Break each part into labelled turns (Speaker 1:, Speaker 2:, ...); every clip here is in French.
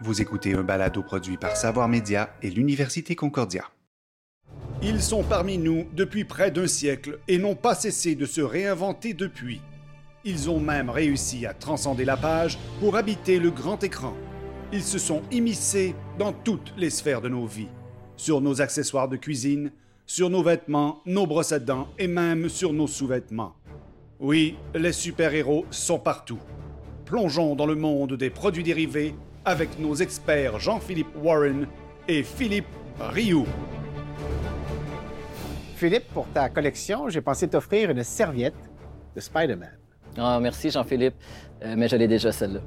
Speaker 1: Vous écoutez un balado produit par Savoir Média et l'Université Concordia.
Speaker 2: Ils sont parmi nous depuis près d'un siècle et n'ont pas cessé de se réinventer depuis. Ils ont même réussi à transcender la page pour habiter le grand écran. Ils se sont immiscés dans toutes les sphères de nos vies, sur nos accessoires de cuisine, sur nos vêtements, nos brosses à dents et même sur nos sous-vêtements. Oui, les super-héros sont partout. Plongeons dans le monde des produits dérivés avec nos experts Jean-Philippe Warren et Philippe Rioux.
Speaker 3: Philippe, pour ta collection, j'ai pensé t'offrir une serviette de Spider-Man.
Speaker 4: Ah, merci Jean-Philippe, euh, mais je l'ai déjà celle-là.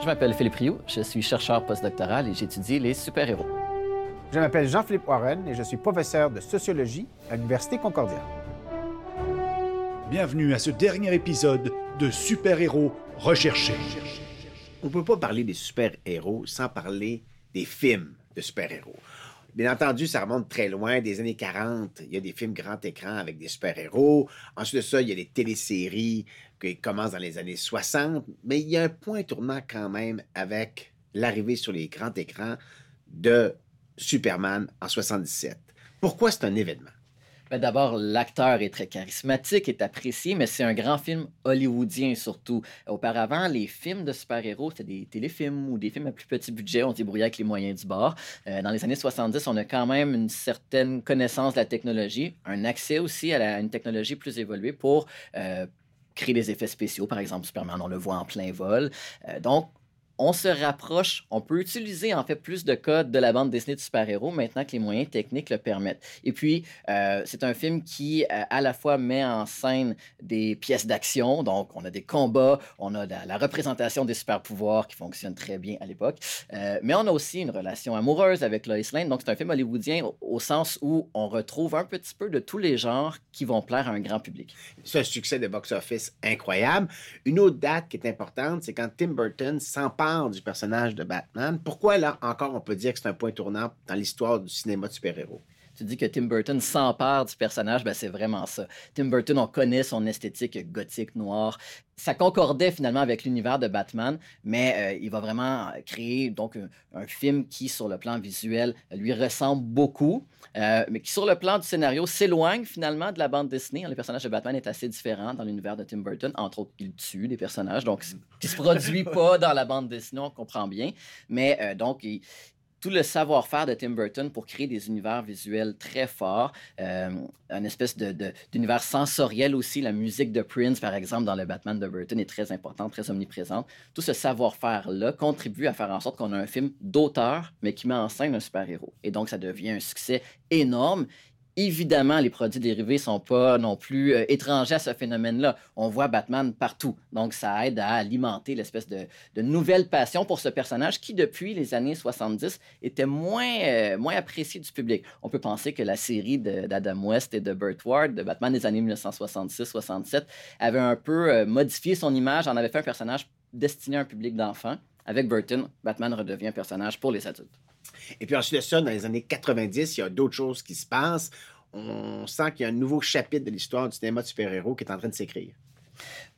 Speaker 4: Je m'appelle Philippe Rioux, je suis chercheur postdoctoral et j'étudie les super-héros.
Speaker 3: Je m'appelle Jean-Philippe Warren et je suis professeur de sociologie à l'Université Concordia.
Speaker 2: Bienvenue à ce dernier épisode de Super-héros recherchés.
Speaker 5: On ne peut pas parler des super-héros sans parler des films de super-héros. Bien entendu, ça remonte très loin, des années 40. Il y a des films grand écran avec des super-héros. Ensuite de ça, il y a des téléséries qui commencent dans les années 60. Mais il y a un point tournant quand même avec l'arrivée sur les grands écrans de Superman en 77. Pourquoi c'est un événement?
Speaker 4: Ben, d'abord, l'acteur est très charismatique, est apprécié, mais c'est un grand film hollywoodien surtout. Auparavant, les films de super-héros, c'était des téléfilms ou des films à plus petit budget. On débrouillait avec les moyens du bord. Euh, dans les années 70, on a quand même une certaine connaissance de la technologie, un accès aussi à, une technologie plus évoluée pour euh, créer des effets spéciaux. Par exemple, Superman, on le voit en plein vol. Euh, donc, on se rapproche, on peut utiliser en fait plus de codes de la bande dessinée de super-héros maintenant que les moyens techniques le permettent. Et puis, euh, c'est un film qui euh, à la fois met en scène des pièces d'action, donc on a des combats, on a la, représentation des super-pouvoirs qui fonctionne très bien à l'époque, euh, mais on a aussi une relation amoureuse avec Lois Lane, donc c'est un film hollywoodien au, sens où on retrouve un petit peu de tous les genres qui vont plaire à un grand public.
Speaker 5: C'est un succès de box-office incroyable. Une autre date qui est importante, c'est quand Tim Burton s'empare du personnage de Batman. Pourquoi, là, encore, on peut dire que c'est un point tournant dans l'histoire du cinéma de super-héros?
Speaker 4: Tu dis que Tim Burton s'empare du personnage, ben c'est vraiment ça. Tim Burton, on connaît son esthétique gothique noire. Ça concordait finalement avec l'univers de Batman, mais euh, il va vraiment créer donc un, film qui, sur le plan visuel, lui ressemble beaucoup, euh, mais qui, sur le plan du scénario, s'éloigne finalement de la bande dessinée. Le personnage de Batman est assez différent dans l'univers de Tim Burton, entre autres, il tue des personnages, donc qui se produit pas dans la bande dessinée, on comprend bien. Mais euh, donc, il, tout le savoir-faire de Tim Burton pour créer des univers visuels très forts, euh, une espèce d'univers sensoriel aussi. La musique de Prince, par exemple, dans le Batman de Burton est très importante, très omniprésente. Tout ce savoir-faire-là contribue à faire en sorte qu'on a un film d'auteur, mais qui met en scène un super-héros. Et donc, ça devient un succès énorme Évidemment, les produits dérivés sont pas non plus euh, étrangers à ce phénomène-là. On voit Batman partout. Donc, ça aide à alimenter l'espèce de, nouvelle passion pour ce personnage qui, depuis les années 70, était moins, euh, moins apprécié du public. On peut penser que la série d'Adam West et de Burt Ward, de Batman des années 1966-67, avait un peu euh, modifié son image, en avait fait un personnage destiné à un public d'enfants. Avec Burton, Batman redevient un personnage pour les adultes.
Speaker 5: Et puis ensuite de ça, dans les années 90, il y a d'autres choses qui se passent. On sent qu'il y a un nouveau chapitre de l'histoire du cinéma de super-héros qui est en train de s'écrire.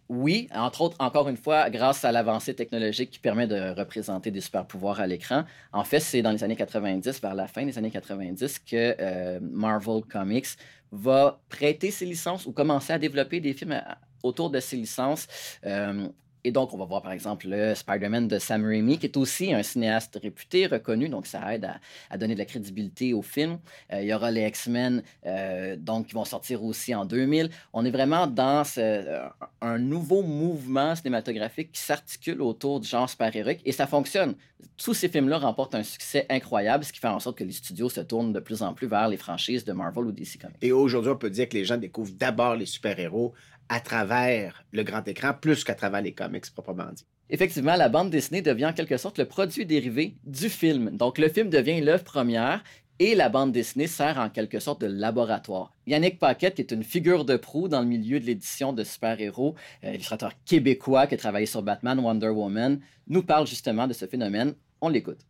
Speaker 4: Oui, entre autres, encore une fois, grâce à l'avancée technologique qui permet de représenter des super-pouvoirs à l'écran. En fait, c'est dans les années 90, vers la fin des années 90, que euh, Marvel Comics va prêter ses licences ou commencer à développer des films autour de ses licences. Euh, et donc, on va voir par exemple le Spider-Man de Sam Raimi, qui est aussi un cinéaste réputé, reconnu, donc ça aide à, donner de la crédibilité au film. Euh, il y aura les X-Men, euh, donc qui vont sortir aussi en 2000. On est vraiment dans euh, un nouveau mouvement cinématographique qui s'articule autour du genre super-héroïque et ça fonctionne. Tous ces films-là remportent un succès incroyable, ce qui fait en sorte que les studios se tournent de plus en plus vers les franchises de Marvel ou DC Comics.
Speaker 5: Et aujourd'hui, on peut dire que les gens découvrent d'abord les super-héros à travers le grand écran plus qu'à travers les comics proprement dit.
Speaker 4: Effectivement, la bande dessinée devient en quelque sorte le produit dérivé du film. Donc le film devient l'œuvre première et la bande dessinée sert en quelque sorte de laboratoire. Yannick Paquette, qui est une figure de proue dans le milieu de l'édition de super-héros, euh, illustrateur québécois qui a travaillé sur Batman, Wonder Woman, nous parle justement de ce phénomène. On l'écoute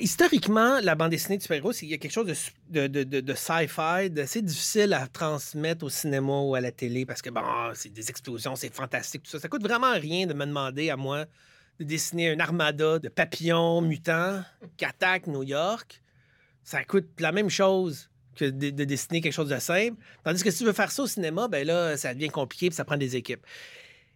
Speaker 6: historiquement, la bande dessinée de super-héros, il y a quelque chose de, de, de, de sci-fi, d'assez difficile à transmettre au cinéma ou à la télé parce que, bon, c'est des explosions, c'est fantastique, tout ça. Ça coûte vraiment rien de me demander à moi de dessiner une armada de papillons mutants qui attaquent New York. Ça coûte la même chose que de, dessiner quelque chose de simple. Tandis que si tu veux faire ça au cinéma, ben là, ça devient compliqué et ça prend des équipes.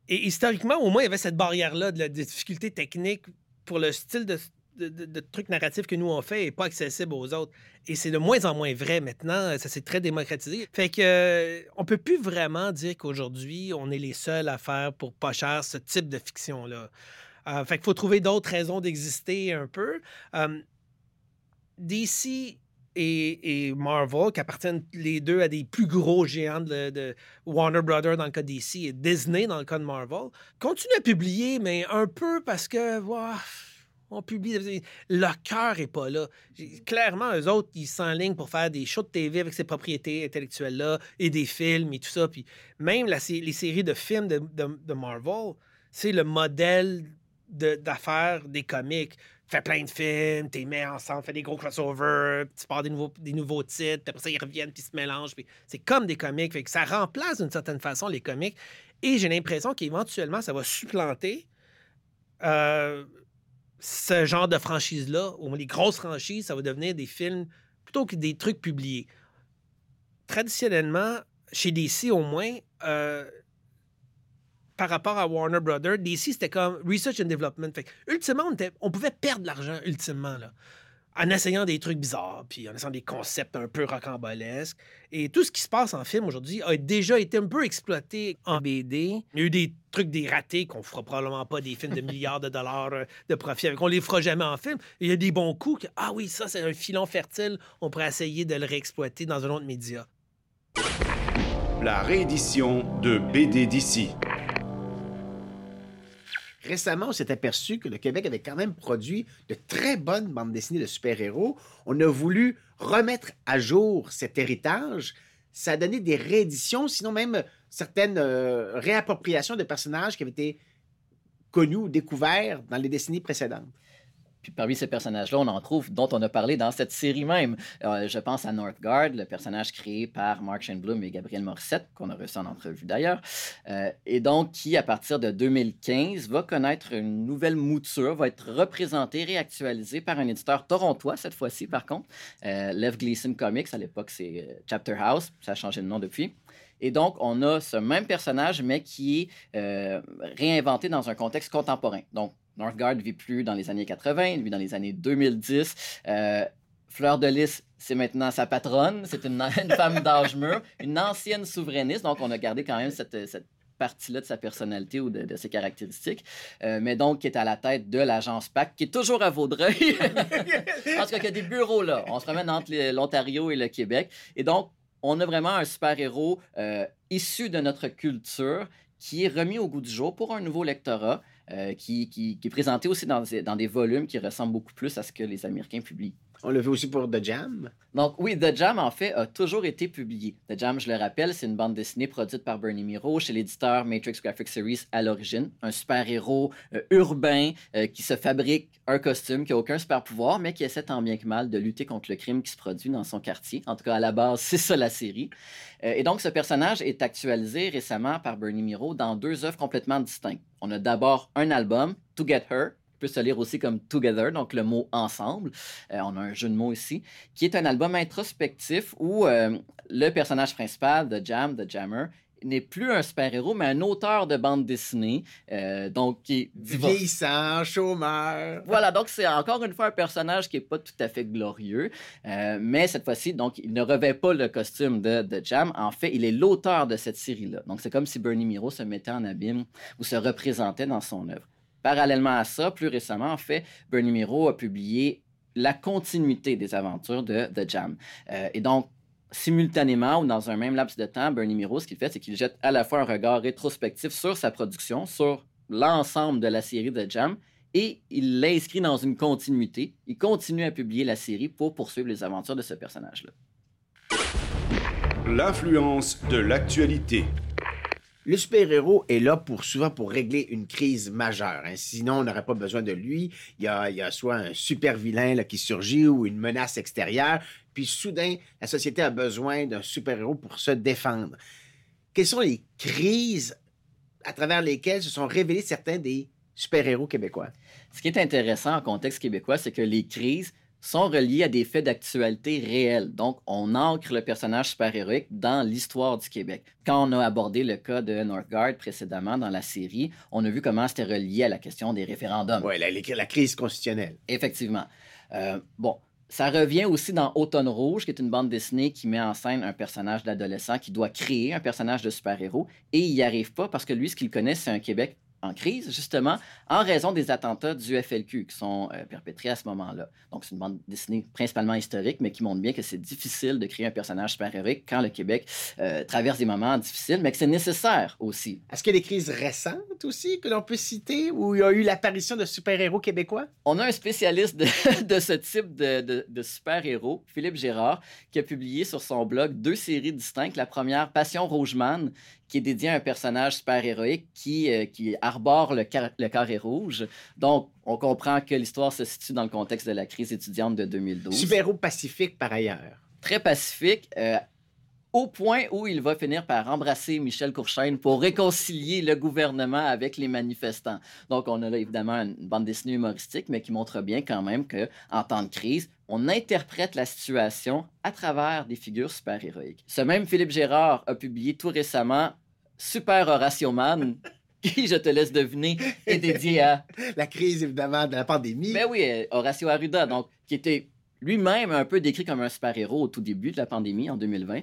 Speaker 6: Et historiquement, au moins, il y avait cette barrière-là de la difficulté technique pour le style de, de, trucs narratifs que nous on fait et pas accessible aux autres. Et c'est de moins en moins vrai maintenant. Ça s'est très démocratisé. Fait que euh, on peut plus vraiment dire qu'aujourd'hui on est les seuls à faire pour pas cher ce type de fiction là. Euh, fait qu'il faut trouver d'autres raisons d'exister un peu. Euh, DC et, Marvel, qui appartiennent les deux à des plus gros géants de, Warner Brothers dans le cas DC et Disney dans le cas de Marvel, continuent à publier, mais un peu parce que on publie. Le cœur n'est pas là. Clairement, eux autres, ils s'enlignent pour faire des shows de TV avec ces propriétés intellectuelles-là et des films et tout ça. Puis même les séries de films de, Marvel, c'est le modèle d'affaires des comics. Fais plein de films, t'es mets ensemble, fais des gros crossovers, tu pars des nouveaux, des nouveaux titres, puis après ça, ils reviennent, puis ils se mélangent. c'est comme des comics. Fait que ça remplace d'une certaine façon les comics. Et j'ai l'impression qu'éventuellement, ça va supplanter. Euh, ce genre de franchise-là, ou les grosses franchises, ça va devenir des films plutôt que des trucs publiés. Traditionnellement, chez DC au moins, euh, par rapport à Warner Brothers, DC c'était comme research and development. Fait, ultimement, on, on pouvait perdre de l'argent, ultimement. Là en essayant des trucs bizarres, puis en essayant des concepts un peu rocambolesques. Et tout ce qui se passe en film aujourd'hui a déjà été un peu exploité en BD. Il y a eu des trucs, des ratés qu'on fera probablement pas des films de milliards de dollars euh, de profit avec. On les fera jamais en film. Il y a des bons coups que, ah oui, ça, c'est un filon fertile. On pourrait essayer de le réexploiter dans un autre média.
Speaker 2: La réédition de BD d'ici.
Speaker 5: Récemment, on s'est aperçu que le Québec avait quand même produit de très bonnes bandes dessinées de super-héros. On a voulu remettre à jour cet héritage. Ça a donné des rééditions, sinon même certaines euh, réappropriations de personnages qui avaient été connus ou découverts dans les décennies précédentes.
Speaker 4: Parmi ces personnages-là, on en trouve dont on a parlé dans cette série même. Euh, je pense à Northgard, le personnage créé par Mark Shenblum et Gabriel Morissette, qu'on a reçu en entrevue d'ailleurs, euh, et donc qui, à partir de 2015, va connaître une nouvelle mouture, va être représenté, réactualisé par un éditeur torontois cette fois-ci, par contre. Euh, Lev Gleason Comics, à l'époque, c'est Chapter House, ça a changé de nom depuis. Et donc, on a ce même personnage, mais qui est réinventé dans un contexte contemporain. Donc, Northgard vit plus dans les années 80, il vit dans les années 2010. Euh, Fleur de Lys, c'est maintenant sa patronne. C'est une, femme d'âge mûr, une ancienne souverainiste. Donc, on a gardé quand même cette, partie-là de sa personnalité ou de, ses caractéristiques, euh, mais donc qui est à la tête de l'agence PAC, qui est toujours à Vaudreuil. Parce qu'il y a des bureaux là. On se promène entre l'Ontario et le Québec. Et donc, on a vraiment un super-héros euh, issu de notre culture qui est remis au goût du jour pour un nouveau lectorat. Euh, qui, est présenté aussi dans, des volumes qui ressemblent beaucoup plus à ce que les Américains publient.
Speaker 5: On le fait aussi pour The Jam.
Speaker 4: Donc, oui, The Jam, en fait, a toujours été publié. The Jam, je le rappelle, c'est une bande dessinée produite par Bernie Miro chez l'éditeur Matrix Graphic Series à l'origine. Un super-héros euh, urbain euh, qui se fabrique un costume, qui n'a aucun super-pouvoir, mais qui essaie tant bien que mal de lutter contre le crime qui se produit dans son quartier. En tout cas, à la base, c'est ça la série. Euh, et donc, ce personnage est actualisé récemment par Bernie Miro dans deux œuvres complètement distinctes. On a d'abord un album, To Get Her, peut se lire aussi comme Together, donc le mot ensemble. Euh, on a un jeu de mots ici, qui est un album introspectif où euh, le personnage principal de Jam, de Jammer, n'est plus un super-héros, mais un auteur de bande dessinée, euh, donc qui est
Speaker 5: vieillissant, chômeur.
Speaker 4: Voilà, donc c'est encore une fois un personnage qui est pas tout à fait glorieux, mais cette fois-ci, donc il ne revêt pas le costume de, de Jam. En fait, il est l'auteur de cette série-là. Donc c'est comme si Bernie Miro se mettait en abîme ou se représentait dans son œuvre. Parallèlement à ça, plus récemment, en fait, Bernie Miro a publié la continuité des aventures de The Jam. Euh, et donc, simultanément ou dans un même laps de temps, Bernie Miro, ce qu'il fait, c'est qu'il jette à la fois un regard rétrospectif sur sa production, sur l'ensemble de la série The Jam, et il l'inscrit dans une continuité. Il continue à publier la série pour poursuivre les aventures de ce personnage-là.
Speaker 2: L'influence de l'actualité.
Speaker 5: Le super-héros est là pour souvent pour régler une crise majeure. hein. Sinon, on n'aurait pas besoin de lui. Il y a, il y a soit un super vilain là, qui surgit ou une menace extérieure. Puis soudain, la société a besoin d'un super-héros pour se défendre. Quelles sont les crises à travers lesquelles se sont révélés certains des super-héros québécois?
Speaker 4: Ce qui est intéressant en contexte québécois, c'est que les crises sont reliées à des faits d'actualité réels. Donc, on ancre le personnage super-héroïque dans l'histoire du Québec. Quand on a abordé le cas de Northgard précédemment dans la série, on a vu comment c'était relié à la question des référendums.
Speaker 5: Oui, la, la crise constitutionnelle.
Speaker 4: Effectivement. Euh, bon, ça revient aussi dans Automne Rouge, qui est une bande dessinée qui met en scène un personnage d'adolescent qui doit créer un personnage de super-héros et il n'y arrive pas parce que lui, ce qu'il connaît, c'est un Québec en crise, justement, en raison des attentats du FLQ qui sont euh, perpétrés à ce moment-là. Donc, c'est une bande dessinée principalement historique, mais qui montre bien que c'est difficile de créer un personnage super-héroïque quand le Québec euh, traverse des moments difficiles, mais que c'est nécessaire aussi.
Speaker 5: Est-ce qu'il y a des crises récentes aussi que l'on peut citer où il y a eu l'apparition de super-héros québécois?
Speaker 4: On a un spécialiste de, de ce type de, de- de super-héros, Philippe Gérard, qui a publié sur son blog deux séries distinctes. La première, Passion Rougeman, qui est dédiée à un personnage super-héroïque qui, euh, qui arbore le, car- le carré rouge. Donc, on comprend que l'histoire se situe dans le contexte de la crise étudiante de 2012.
Speaker 5: Super-héros pacifique par ailleurs.
Speaker 4: Très pacifique. euh, au point où il va finir par embrasser Michel Courchaine pour réconcilier le gouvernement avec les manifestants. Donc, on a là évidemment une bande dessinée humoristique, mais qui montre bien quand même que en temps de crise, on interprète la situation à travers des figures super-héroïques. Ce même Philippe Gérard a publié tout récemment Super Horatio Man, qui, je te laisse deviner, est dédié à
Speaker 5: La crise, évidemment, de la pandémie.
Speaker 4: ben oui, euh, Horacio Arruda, donc, qui était lui-même un peu décrit comme un super-héros au tout début de la pandémie en 2020.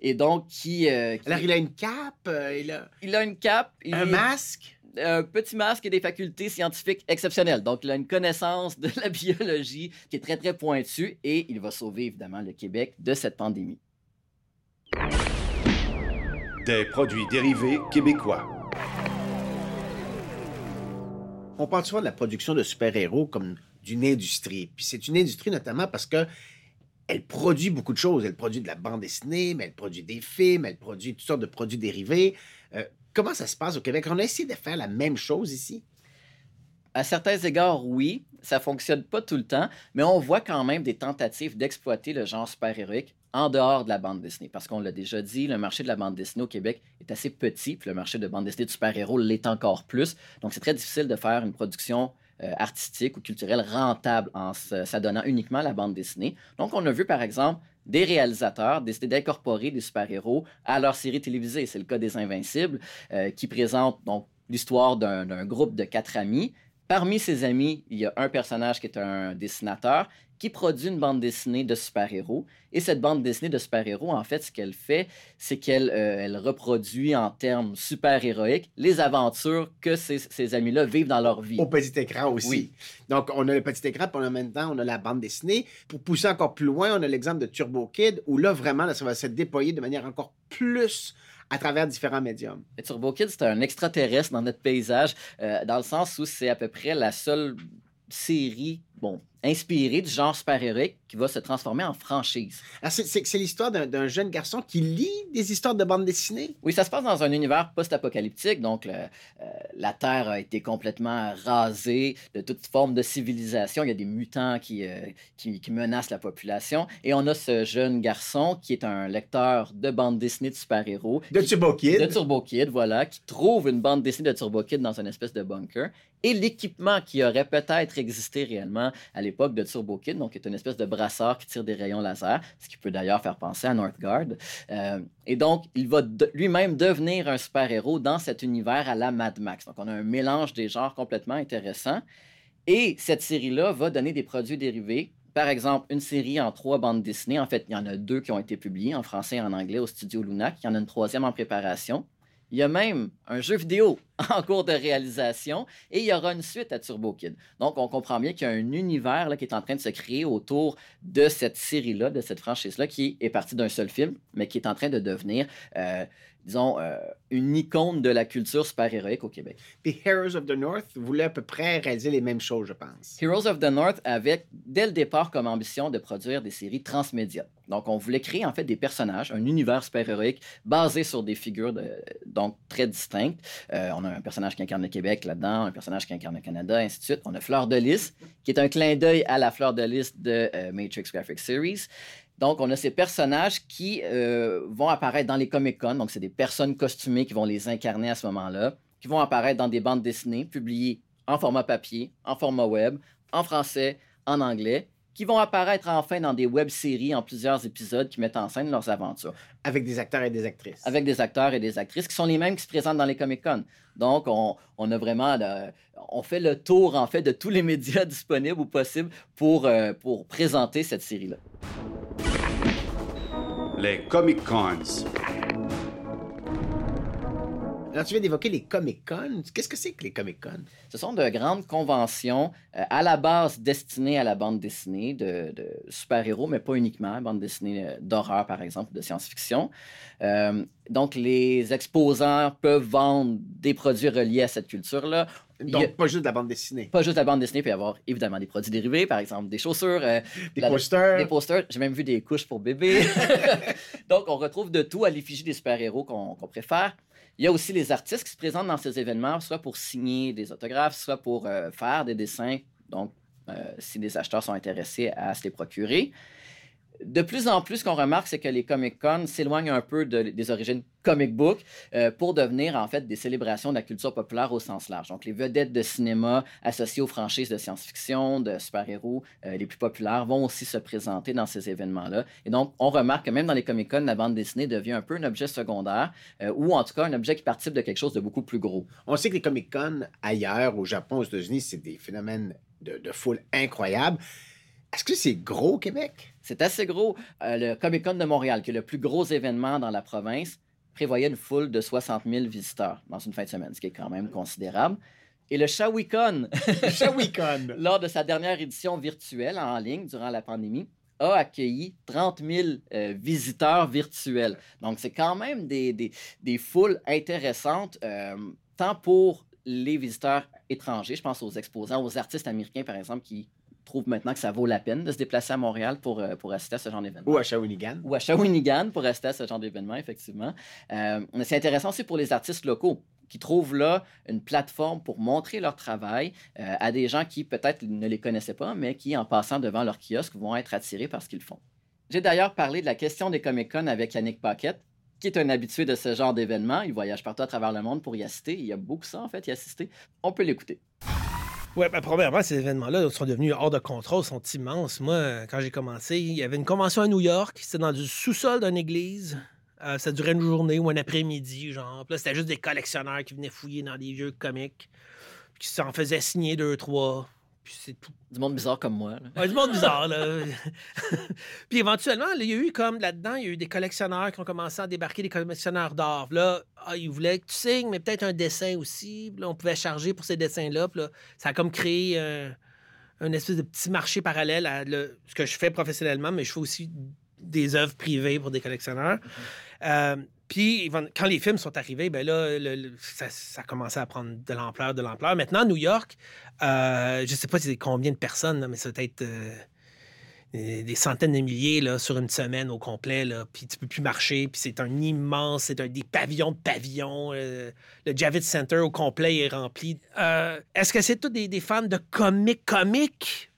Speaker 4: Et donc, qui. euh, qui-
Speaker 5: Alors, il a une cape, euh, il a
Speaker 4: il a une cape, il
Speaker 5: un masque?
Speaker 4: un petit masque et des facultés scientifiques exceptionnelles. Donc, il a une connaissance de la biologie qui est très, très pointue et il va sauver évidemment le Québec de cette pandémie.
Speaker 1: Des produits dérivés québécois.
Speaker 5: On parle souvent de la production de super-héros comme d'une industrie. Puis c'est une industrie notamment parce que elle produit beaucoup de choses. Elle produit de la bande dessinée, mais elle produit des films, elle produit toutes sortes de produits dérivés. Euh, comment ça se passe au Québec? On a essayé de faire la même chose ici?
Speaker 4: À certains égards, oui, ça fonctionne pas tout le temps, mais on voit quand même des tentatives d'exploiter le genre super-héroïque en dehors de la bande dessinée. Parce qu'on l'a déjà dit, le marché de la bande dessinée au Québec est assez petit, puis le marché de bande dessinée de super-héros l'est encore plus. Donc, c'est très difficile de faire une production euh, artistique ou culturelle rentable en s'adonnant uniquement à la bande dessinée. Donc, on a vu, par exemple, des réalisateurs décider d'incorporer des super-héros à leur série télévisée. C'est le cas des Invincibles, euh, qui présente donc l'histoire d'un groupe de quatre amis. Parmi ces amis, il y a un personnage qui est un dessinateur qui produit une bande dessinée de super-héros. Et cette bande dessinée de super-héros, en fait, ce qu'elle fait, c'est qu'elle euh, elle reproduit en termes super-héroïques les aventures que ces, ces amis-là vivent dans leur vie.
Speaker 5: Au petit écran aussi.
Speaker 4: Oui.
Speaker 5: Donc, on a le petit écran, puis on a maintenant, on a la bande dessinée. Pour pousser encore plus loin, on a l'exemple de Turbo Kid, où là, vraiment, là, ça va se déployer de manière encore plus à travers différents médiums.
Speaker 4: Le Turbo Kid, c'est un extraterrestre dans notre paysage, euh, dans le sens où c'est à peu près la seule série, bon, inspirée du genre super-héroïque qui va se transformer en franchise.
Speaker 5: Alors, c'est- l'histoire d'un d'un jeune garçon qui lit des histoires de bande dessinée?
Speaker 4: Oui, ça se passe dans un univers post-apocalyptique, donc le- euh, la Terre a été complètement rasée de toute forme de civilisation. Il y a des mutants qui, euh, qui, qui menacent la population. Et on a ce jeune garçon qui est un lecteur de bande dessinée de super-héros.
Speaker 5: De
Speaker 4: qui-
Speaker 5: Turbo Kid.
Speaker 4: de Turbo Kid, voilà, qui trouve une bande dessinée de Turbo Kid dans une espèce de bunker. Et l'équipement qui aurait peut-être existé réellement à l'époque de Turbo Kid, donc qui est une espèce de brassard qui tire des rayons laser, ce qui peut d'ailleurs faire penser à Northgard. Euh, et donc, il va de- lui-même devenir un super-héros dans cet univers à la Mad Max. Donc, on a un mélange des genres complètement intéressant. Et cette série-là va donner des produits dérivés. Par exemple, une série en trois bandes dessinées. En fait, il y en a deux qui ont été publiées en français et en anglais au studio Lunac. Il y en a une troisième en préparation. Il y a même un jeu vidéo en cours de réalisation et il y aura une suite à Turbo Kid. Donc, on comprend bien qu'il y a un univers qui est en train de se créer autour de cette série-là, de cette franchise-là, qui est partie d'un seul film, mais qui est en train de devenir euh, disons, euh, une icône de la culture super-héroïque au Québec.
Speaker 5: Puis Heroes of the North voulait à peu près réaliser les mêmes choses, je pense.
Speaker 4: Heroes of the North avait, dès le départ, comme ambition de produire des séries transmédia. Donc, on voulait créer en fait des personnages, un univers super-héroïque basé sur des figures de, donc très distinctes. Euh, on a un personnage qui incarne le Québec là-dedans, un personnage qui incarne le Canada, ainsi de suite. On a Fleur de Lys, qui est un clin d'œil à la Fleur de Lys de euh, Matrix Graphic Series. Donc, on a ces personnages qui euh, vont apparaître dans les Comic-Con. Donc, c'est des personnes costumées qui vont les incarner à ce moment-là, qui vont apparaître dans des bandes dessinées publiées en format papier, en format web, en français, en anglais, qui vont apparaître enfin dans des web-séries en plusieurs épisodes qui mettent en scène leurs aventures.
Speaker 5: Avec des acteurs et des actrices.
Speaker 4: Avec des acteurs et des actrices qui sont les mêmes qui se présentent dans les Comic-Con. Donc, on, on a vraiment... euh, on fait le tour, en fait, de tous les médias disponibles ou possibles pour, euh, pour présenter cette série-là.
Speaker 1: Les Comic Cons.
Speaker 5: Alors, tu viens d'évoquer les Comic-Con. Qu'est-ce que c'est que les Comic-Con?
Speaker 4: Ce sont de grandes conventions euh, à la base destinées à la bande dessinée de, de super-héros, mais pas uniquement, bande dessinée euh, d'horreur, par exemple, ou de science-fiction. Euh, donc, les exposants peuvent vendre des produits reliés à cette culture-là. A-
Speaker 5: Donc, pas juste de la bande dessinée.
Speaker 4: pas juste la bande dessinée, il peut y avoir évidemment des produits dérivés, par exemple des chaussures, euh,
Speaker 5: Des
Speaker 4: la-
Speaker 5: posters.
Speaker 4: des posters. J'ai même vu des couches pour bébés. Donc, on retrouve de tout à l'effigie des super-héros qu'on qu'on préfère. Il y a aussi les artistes qui se présentent dans ces événements, soit pour signer des autographes, soit pour euh, faire des dessins. Donc, euh, si des acheteurs sont intéressés à se les procurer. De plus en plus, ce qu'on remarque, c'est que les Comic-Con s'éloignent un peu de- des origines comic book euh, pour devenir en fait des célébrations de la culture populaire au sens large. Donc, les vedettes de cinéma associées aux franchises de science-fiction, de super-héros euh, les plus populaires vont aussi se présenter dans ces événements-là. Et donc, on remarque que même dans les Comic-Con, la bande dessinée devient un peu un objet secondaire euh, ou en tout cas un objet qui participe de quelque chose de beaucoup plus gros.
Speaker 5: On sait que les Comic-Con ailleurs, au Japon, aux États-Unis, c'est des phénomènes de, de foule incroyables. Est-ce que c'est gros Québec?
Speaker 4: C'est assez gros. Euh, le Comic-Con de Montréal, qui est le plus gros événement dans la province, prévoyait une foule de 60 000 visiteurs dans une fin de semaine, ce qui est quand même considérable. Et le Shawicon,
Speaker 5: Shawicon!
Speaker 4: lors de sa dernière édition virtuelle en ligne durant la pandémie, a accueilli 30 000 euh, visiteurs virtuels. Donc, c'est quand même des, des, des foules intéressantes, euh, tant pour les visiteurs étrangers, je pense aux exposants, aux artistes américains, par exemple, qui trouvent maintenant que ça vaut la peine de se déplacer à Montréal pour, euh, pour assister à ce genre d'événement
Speaker 5: Ou à Shawinigan.
Speaker 4: ou à Shawinigan pour rester à ce genre d'événement, effectivement. Euh, c'est intéressant aussi pour les artistes locaux qui trouvent là une plateforme pour montrer leur travail euh, à des gens qui peut-être ne les connaissaient pas, mais qui, en passant devant leur kiosque, vont être attirés par ce qu'ils font. J'ai d'ailleurs parlé de la question des Comic-Con avec Yannick Paquette, qui est un habitué de ce genre d'événement. Il voyage partout à travers le monde pour y assister. Il y a beaucoup ça, en fait, y assister. On peut l'écouter.
Speaker 6: Oui, ben, premièrement, ces événements-là sont devenus hors de contrôle, sont immenses. Moi, quand j'ai commencé, il y avait une convention à New York, c'était dans le sous-sol d'une église. Euh, ça durait une journée ou un après-midi, genre. Là, c'était juste des collectionneurs qui venaient fouiller dans des comiques, puis qui s'en faisaient signer deux, trois. Puis c'est tout.
Speaker 4: Du monde bizarre comme moi. là.
Speaker 6: Ouais, du monde bizarre, là. puis éventuellement, il y a eu comme là-dedans, il y a eu des collectionneurs qui ont commencé à débarquer, des collectionneurs d'art. Là, ah, ils voulaient que tu signes, mais peut-être un dessin aussi. Là, on pouvait charger pour ces dessins-là. Là, ça a comme créé euh, un espèce de petit marché parallèle à le- ce que je fais professionnellement, mais je fais aussi des œuvres privées pour des collectionneurs. Euh, puis, quand les films sont arrivés, ben là, ça, ça a commencé à prendre de l'ampleur, de l'ampleur. Maintenant, New York, euh, je sais pas c'est combien de personnes, mais ça doit être euh, des centaines de milliers là, sur une semaine au complet. Puis tu peux plus marcher. Puis c'est un immense, c'est un des pavillons de pavillons. euh, le Javits Center au complet est rempli. Est-ce que c'est tous des, des fans de comics comiques?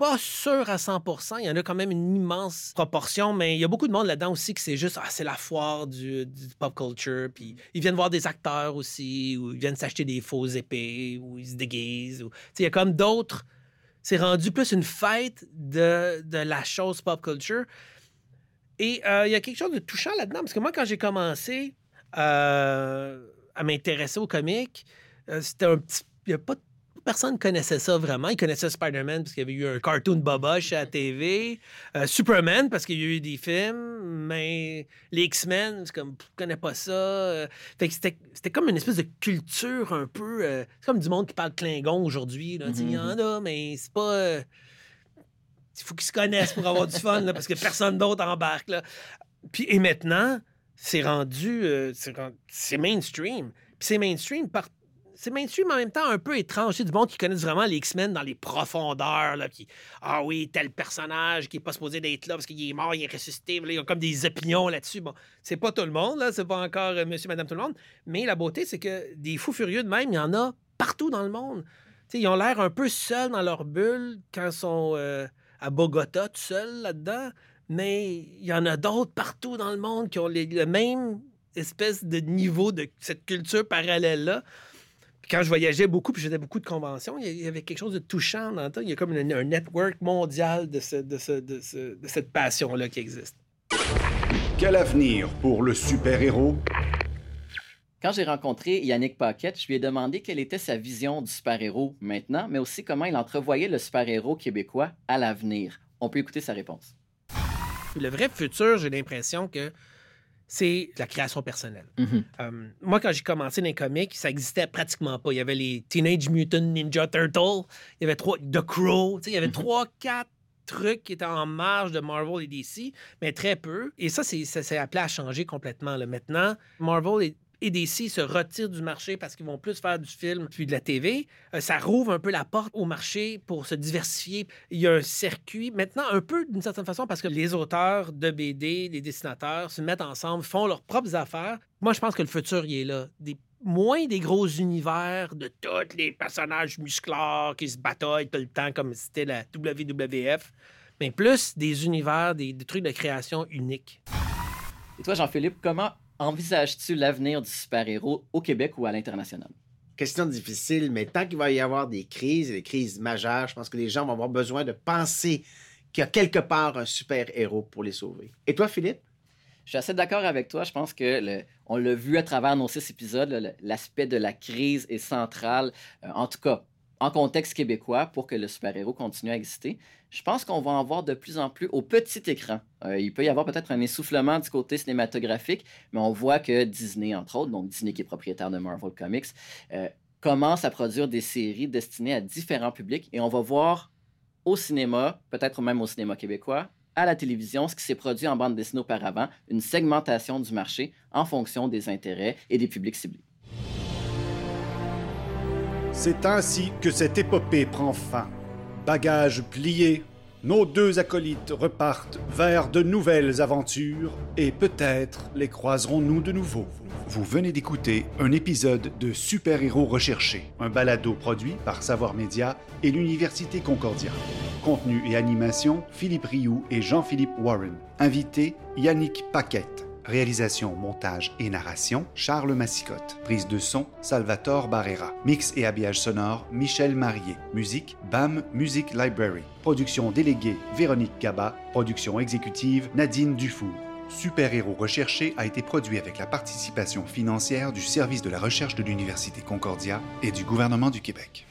Speaker 6: Pas sûr à 100% Il y en a quand même une immense proportion, mais il y a beaucoup de monde là-dedans aussi qui c'est juste, ah, c'est la foire du, pop culture. Puis ils viennent voir des acteurs aussi, ou ils viennent s'acheter des faux épées, ou ils se déguisent. ou- Il y a comme d'autres. C'est rendu plus une fête de, la chose pop culture. Et euh, il y a quelque chose de touchant là-dedans, parce que moi, quand j'ai commencé euh, à m'intéresser aux comics, euh, c'était un petit. A pas Personne ne connaissait ça vraiment. Ils connaissaient Spider-Man parce qu'il y avait eu un cartoon boboche à la TV. Euh, Superman parce qu'il y a eu des films. Mais les X-Men, c'est comme, je connais pas ça. Euh, fait que c'était c'était comme une espèce de culture un peu. euh, c'est comme du monde qui parle Klingon aujourd'hui. là. Tu sais, Il y en a, mais c'est pas. il faut qu'ils se connaissent pour avoir du fun, là, parce que personne d'autre embarque. Là. Puis, et maintenant, c'est rendu, c'est ren- c'est mainstream. Puis c'est mainstream par c'est mainstream en même temps un peu étrange. C'est du monde qui connaissent vraiment les X-Men dans les profondeurs. Là, ah oui, tel personnage qui n'est pas supposé d'être là parce qu'il est mort, il est ressuscité. Là, ils ont comme des opinions là-dessus. Bon, c'est pas tout le monde, là, c'est pas encore euh, monsieur, madame, tout le monde. Mais la beauté, c'est que des fous furieux de même, il y en a partout dans le monde. Ils ont l'air un peu seuls dans leur bulle quand ils sont euh, à Bogota, tout seuls là-dedans. Mais il y en a d'autres partout dans le monde qui ont le même espèce de niveau de cette culture parallèle-là. Quand je voyageais beaucoup, puis j'étais beaucoup de conventions, il y- avait quelque chose de touchant dans ça. Il y a comme une- un network mondial de, ce- de, ce- de ce- de cette passion-là qui existe.
Speaker 2: Quel avenir pour le super-héros?
Speaker 4: Quand j'ai rencontré Yannick Paquette, je lui ai demandé quelle était sa vision du super-héros maintenant, mais aussi comment il entrevoyait le super-héros québécois à l'avenir. On peut écouter sa réponse.
Speaker 6: Le vrai futur, j'ai l'impression que c'est la création personnelle.
Speaker 4: Mhm.
Speaker 6: Euh, moi, quand j'ai commencé dans les comics, ça existait pratiquement pas. Il y avait les Teenage Mutant Ninja Turtles, il y avait trois, The Crow, il y avait trois, quatre trucs qui étaient en marge de Marvel et DC, mais très peu. Et ça, c'est, ça s'est appelé à changer complètement. là. Maintenant, Marvel et DC se retirent du marché parce qu'ils vont plus faire du film puis de la TV. Euh, ça rouvre un peu la porte au marché pour se diversifier. Il y a un circuit, maintenant un peu d'une certaine façon, parce que les auteurs de BD, les dessinateurs se mettent ensemble, font leurs propres affaires. Moi, je pense que le futur, il est là. Moins des gros univers de tous les personnages musclars qui se bataillent tout le temps comme c'était la WWF, mais plus des univers, des trucs de création uniques.
Speaker 4: Et toi, Jean-Philippe, comment envisages-tu l'avenir du super-héros au Québec ou à l'international?
Speaker 5: Question difficile, mais tant qu'il va y avoir des crises, et des crises majeures, je pense que les gens vont avoir besoin de penser qu'il y a quelque part un super-héros pour les sauver. Et toi, Philippe?
Speaker 4: Je suis assez d'accord avec toi. Je pense que le- on l'a vu à travers nos six épisodes, l'aspect de la crise est central, euh, en tout cas en contexte québécois, pour que le super-héros continue à exister. Je pense qu'on va en voir de plus en plus au petit écran. Euh, il peut y avoir peut-être un essoufflement du côté cinématographique, mais on voit que Disney, entre autres, donc Disney qui est propriétaire de Marvel Comics, euh, commence à produire des séries destinées à différents publics et on va voir au cinéma, peut-être même au cinéma québécois, à la télévision, ce qui s'est produit en bande dessinée auparavant, une segmentation du marché en fonction des intérêts et des publics ciblés.
Speaker 2: C'est ainsi que cette épopée prend fin. Bagages pliés, nos deux acolytes repartent vers de nouvelles aventures et peut-être les croiserons-nous de nouveau.
Speaker 1: Vous venez d'écouter un épisode de Super-héros recherchés, un balado produit par Savoir Média et l'Université Concordia. Contenu et animation, Philippe Rioux et Jean-Philippe Warren. Invité, Yannick Paquette. Réalisation, montage et narration, Charles Massicotte. Prise de son, Salvatore Barrera. Mix et habillage sonore, Michel Marié. Musique, BAM Music Library. Production déléguée, Véronique Gaba. Production exécutive, Nadine Dufour. Super-héros recherché a été produit avec la participation financière du Service de la recherche de l'Université Concordia et du gouvernement du Québec.